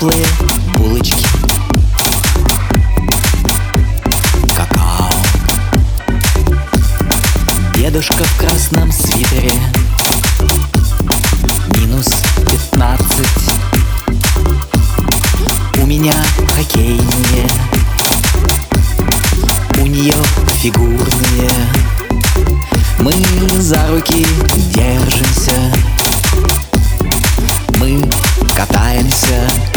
теплые булочки. Какао. Дедушка в красном свитере. Минус пятнадцать. У меня хоккейные. У нее фигурные. Мы за руки держимся. Мы катаемся.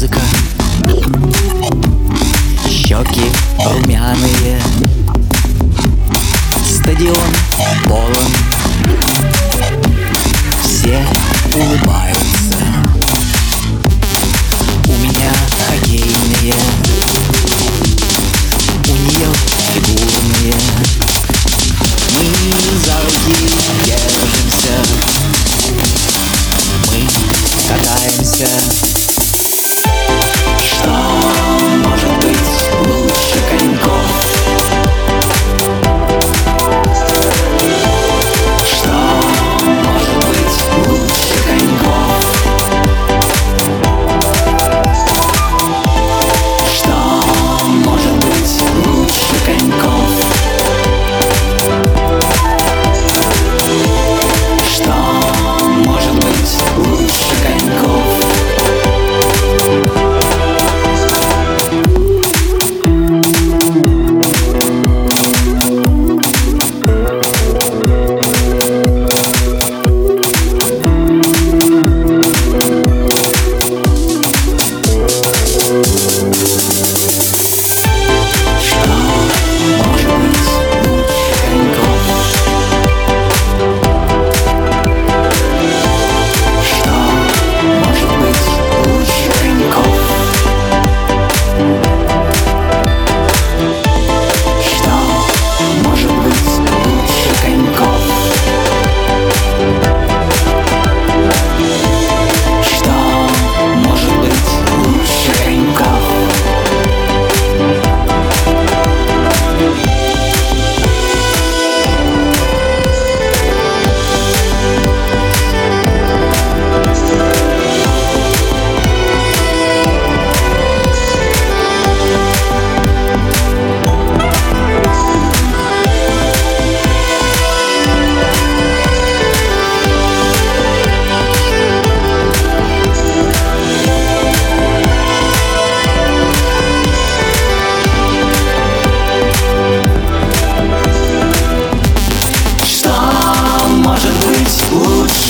языка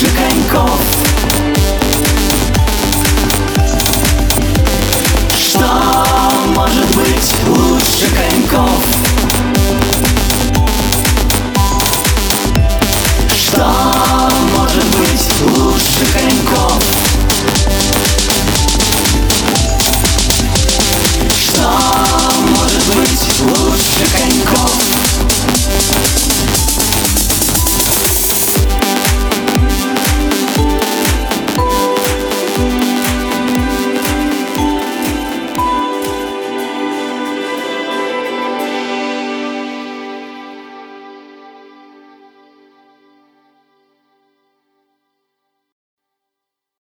Szykańkow